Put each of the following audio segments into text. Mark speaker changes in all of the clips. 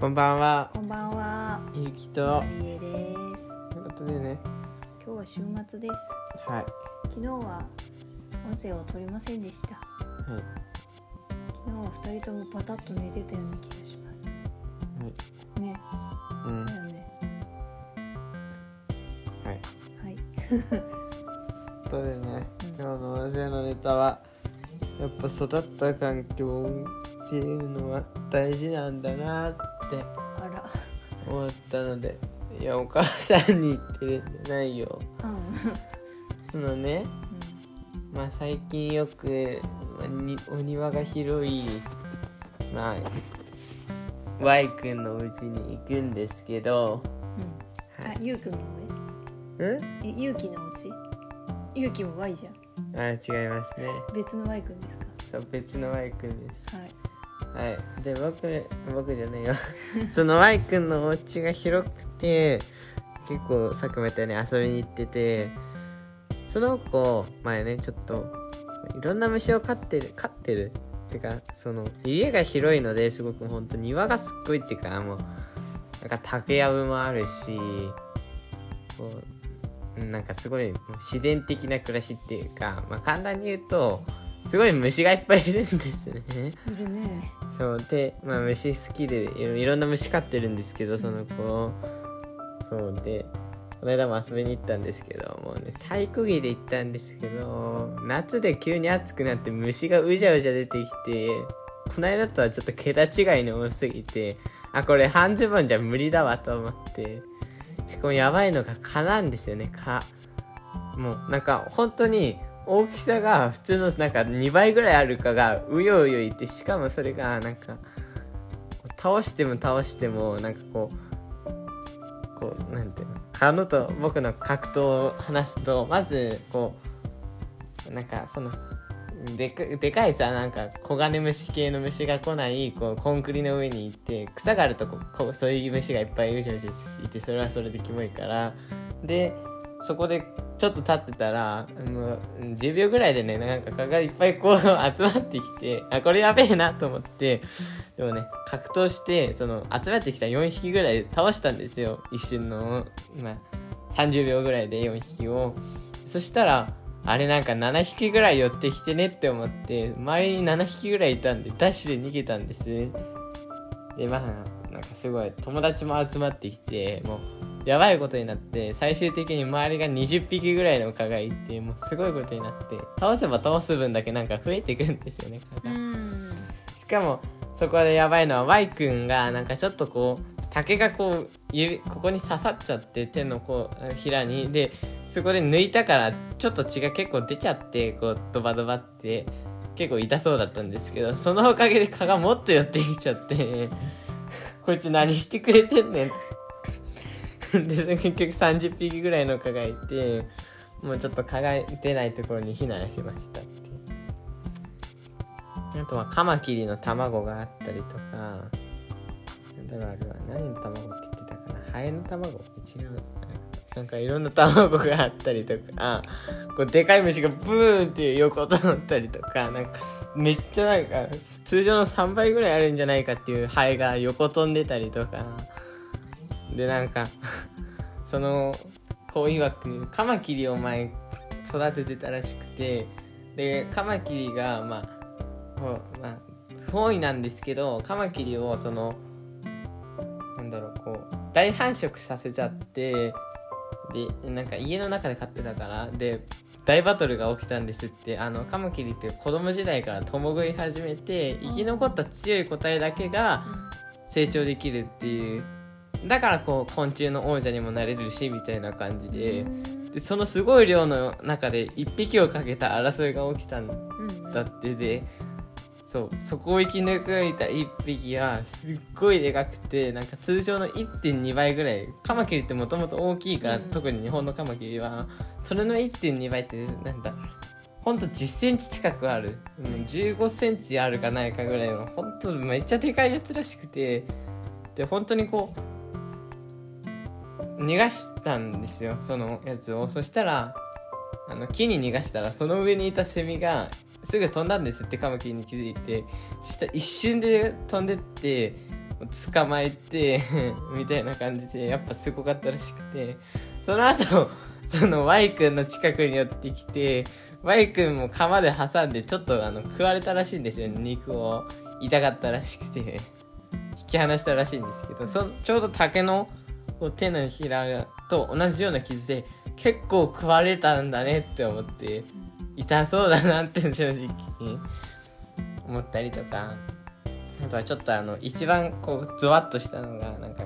Speaker 1: こんばんは、
Speaker 2: こんばんは。
Speaker 1: ゆきと。
Speaker 2: りえです。
Speaker 1: ということでね、
Speaker 2: 今日は週末です。
Speaker 1: はい、
Speaker 2: 昨日は音声を取りませんでした。
Speaker 1: はい、
Speaker 2: 昨日は二人ともパタッと寝てたような気がします。
Speaker 1: はい、
Speaker 2: ね、
Speaker 1: うん、
Speaker 2: だよね。
Speaker 1: はい。
Speaker 2: はい。
Speaker 1: ということでね、今日の音声のネタは、やっぱ育った環境っていうのは大事なんだなって
Speaker 2: あら。
Speaker 1: 思ったので、いや、お母さんに言ってるんじゃないよ。
Speaker 2: うん。
Speaker 1: そのね、まあ最近よく、まあにお庭が広い、まあ、Y 君の家に行くんですけど、
Speaker 2: うん。
Speaker 1: はい
Speaker 2: あ、ゆうくんの
Speaker 1: うん？
Speaker 2: 上。え、ゆうきのうち。ゆうきも Y じゃん。
Speaker 1: あ違いますね
Speaker 2: 別の Y くんですか？
Speaker 1: そう別の Y 君です
Speaker 2: はい。
Speaker 1: はい。で僕僕じゃないよ。その Y 君のお家が広くて結構さっきも言ったように遊びに行ってて。その子前ねちょっといろんな虫を飼ってる飼ってる？てかその家が広いのですごく本当庭がすっごいっていうかもうなんか竹やぶもあるしこうなんかすごい自然的な暮らしっていうか、まあ、簡単に言うとすごい虫がいっぱいいるんですね。
Speaker 2: いるね。
Speaker 1: そうで、まあ、虫好きでいろんな虫飼ってるんですけどその子そうでこの間も遊びに行ったんですけどもうね体育着で行ったんですけど夏で急に暑くなって虫がうじゃうじゃ出てきてこの間とはちょっと桁違いの多すぎてあこれ半ズボンじゃ無理だわと思ってしかもやばいのが蚊なんですよね蚊。もうなんか本当に大きさが普通のなんか2倍ぐらいあるかがうようよいてしかもそれがなんか倒しても倒してもなんかこうこうなんていうの蚊のと僕の格闘を話すとまずこうなんかそのでかでかいさなんかコガネムシ系の虫が来ないこうコンクリの上に行って草があるとここそういう虫がいっぱいうじうじいてそれはそれでキモいから。でそこでちょっと立ってたらもう10秒ぐらいでねなんか蚊がいっぱいこう集まってきてあこれやべえなと思ってでもね格闘してその集まってきた4匹ぐらい倒したんですよ。一瞬の、まあ、30秒ぐらいで4匹を。そしたらあれなんか7匹ぐらい寄ってきてねって思って周りに7匹ぐらいいたんでダッシュで逃げたんです。でまあなんかすごい友達も集まってきてもうやばいことになって最終的に周りが20匹ぐらいの蚊がいてもうすごいことになって倒せば倒す分だけなんか増えていくんですよね蚊が、
Speaker 2: ん。
Speaker 1: しかもそこでやばいのは Y 君がなんかちょっとこう竹がこう指ここに刺さっちゃって手のこうひらにでそこで抜いたからちょっと血が結構出ちゃってこうドバドバって結構痛そうだったんですけどそのおかげで蚊がもっと寄ってきちゃってこいつ何してくれてんねんで結局30匹ぐらいの蚊がいてもうちょっと蚊が出ないところに避難しましたあとはカマキリの卵があったりとか。なんだろうあれは何の卵って言ってたかな。ハエの卵？違うな。んかいろんな卵があったりとか。こうでかい虫がブーンって横通ったりとか。なんかめっちゃなんか通常の3倍ぐらいあるんじゃないかっていうハエが横飛んでたりとか。でなんか その子曰くカマキリを前育ててたらしくてでカマキリがまあまあ不本意なんですけどカマキリをそのなんだろうこう大繁殖させちゃってでなんか家の中で飼ってたからで大バトルが起きたんですってあのカマキリって子供時代から共食い始めて生き残った強い個体だけが成長できるっていうだからこう昆虫の王者にもなれるしみたいな感じで。でそのすごい量の中で1匹をかけた争いが起きたん
Speaker 2: うん。
Speaker 1: だってでそうそこを生き抜いた1匹はすっごいでかくてなんか通常の1.2倍ぐらいカマキリってもともと大きいから、
Speaker 2: うん。
Speaker 1: 特に日本のカマキリは。それの1.2倍ってなんだほんと1 0ンチ近くある、うん、1 5ンチあるかないかぐらいのほんとめっちゃでかいやつらしくて。で本当にこう逃がしたんですよそのやつを。そしたらあの木に逃がしたらその上にいたセミがすぐ飛んだんですってカマキリに気づいてした一瞬で飛んでって捕まえて みたいな感じでやっぱすごかったらしくて。その後その Y 君の近くに寄ってきて Y 君も釜で挟んでちょっとあの食われたらしいんですよね肉を。痛かったらしくて。引き離したらしいんですけどそちょうど竹のこう手のひらと同じような傷で結構食われたんだねって思って痛そうだなって正直思ったりとか。あとはちょっとあの一番こうゾワッとしたのがなんか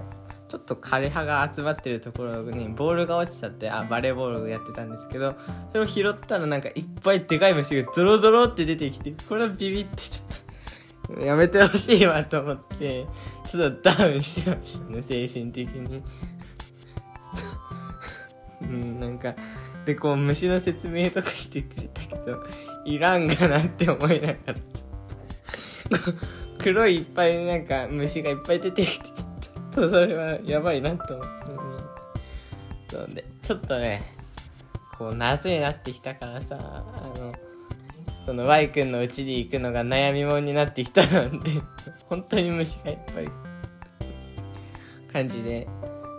Speaker 1: ちょっと枯葉が集まってるところにボールが落ちちゃってあバレーボールやってたんですけどそれを拾ったらなんかいっぱいでかい虫がゾロゾロって出てきてこれはビビってちょっとやめてほしいわと思ってちょっとダウンしてましたね精神的に。うんなんかでこう虫の説明とかしてくれたけどいらんがなって思いながら黒いいっぱいなんか虫がいっぱい出てきてちょっとそれはやばいなと思って。そうでちょっとねこう夏になってきたからさあのその Y 君の家に行くのが悩みもんになってきたなんで 本当に虫がいっぱい感じで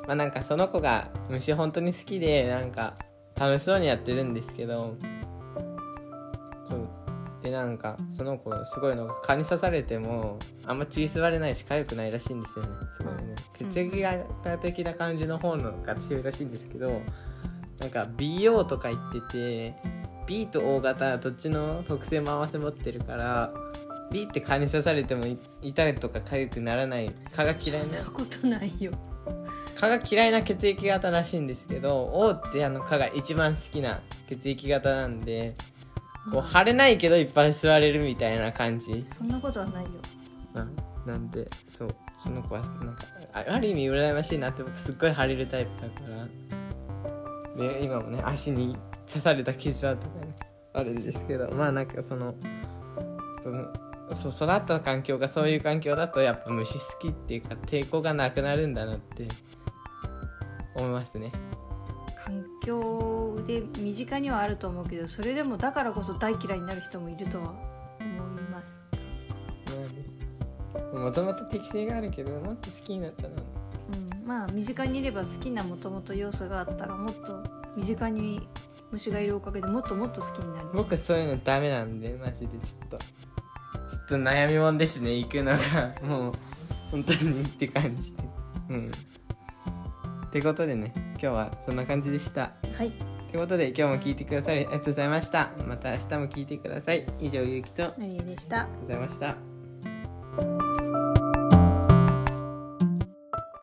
Speaker 1: まあなんかその子が虫本当に好きでなんか楽しそうにやってるんですけどそう。でなんかその子すごいのが蚊に刺されてもあんま血吸われないし痒くないらしいんですよね。すごいね。血液型的な感じの方のが強いらしいんですけどなんか BO とか言ってて B と O 型どっちの特性も合わせ持ってるから B って蚊に刺されても痛いとか痒くならない蚊が嫌いな
Speaker 2: そんなことないよ。
Speaker 1: 蚊が嫌いな血液型らしいんですけど O ってあの蚊が一番好きな血液型なんでこう腫れないけどいっぱい吸われるみたいな感じ。
Speaker 2: そんなことはないよ。
Speaker 1: ななんでそうその子はなんかあある意味羨ましいなって僕すっごい腫れるタイプだから。で今もね足に刺された傷跡がねあるんですけどまあなんかそのそのそう育った環境がそういう環境だとやっぱ虫好きっていうか抵抗がなくなるんだなって思いますね。
Speaker 2: 環境で身近にはあると思うけどそれでもだからこそ大嫌いになる人もいるとは思います。
Speaker 1: もともと適性があるけどもっと好きになったな
Speaker 2: うん、まあ身近にいれば好きなもともと要素があったらもっと身近に虫がいるおかげでもっともっと好きになる。
Speaker 1: 僕そういうのダメなんでマジでちょっと。ちょっと悩みもんですね。行くのが。もう本当にって感じで。うん。ってことでね今日はそんな感じでした。
Speaker 2: はい。
Speaker 1: ってことで今日も聞いてくださりありがとうございました。また明日も聞いてください。以上ゆうきと。ありがと
Speaker 2: 何でした。
Speaker 1: うございました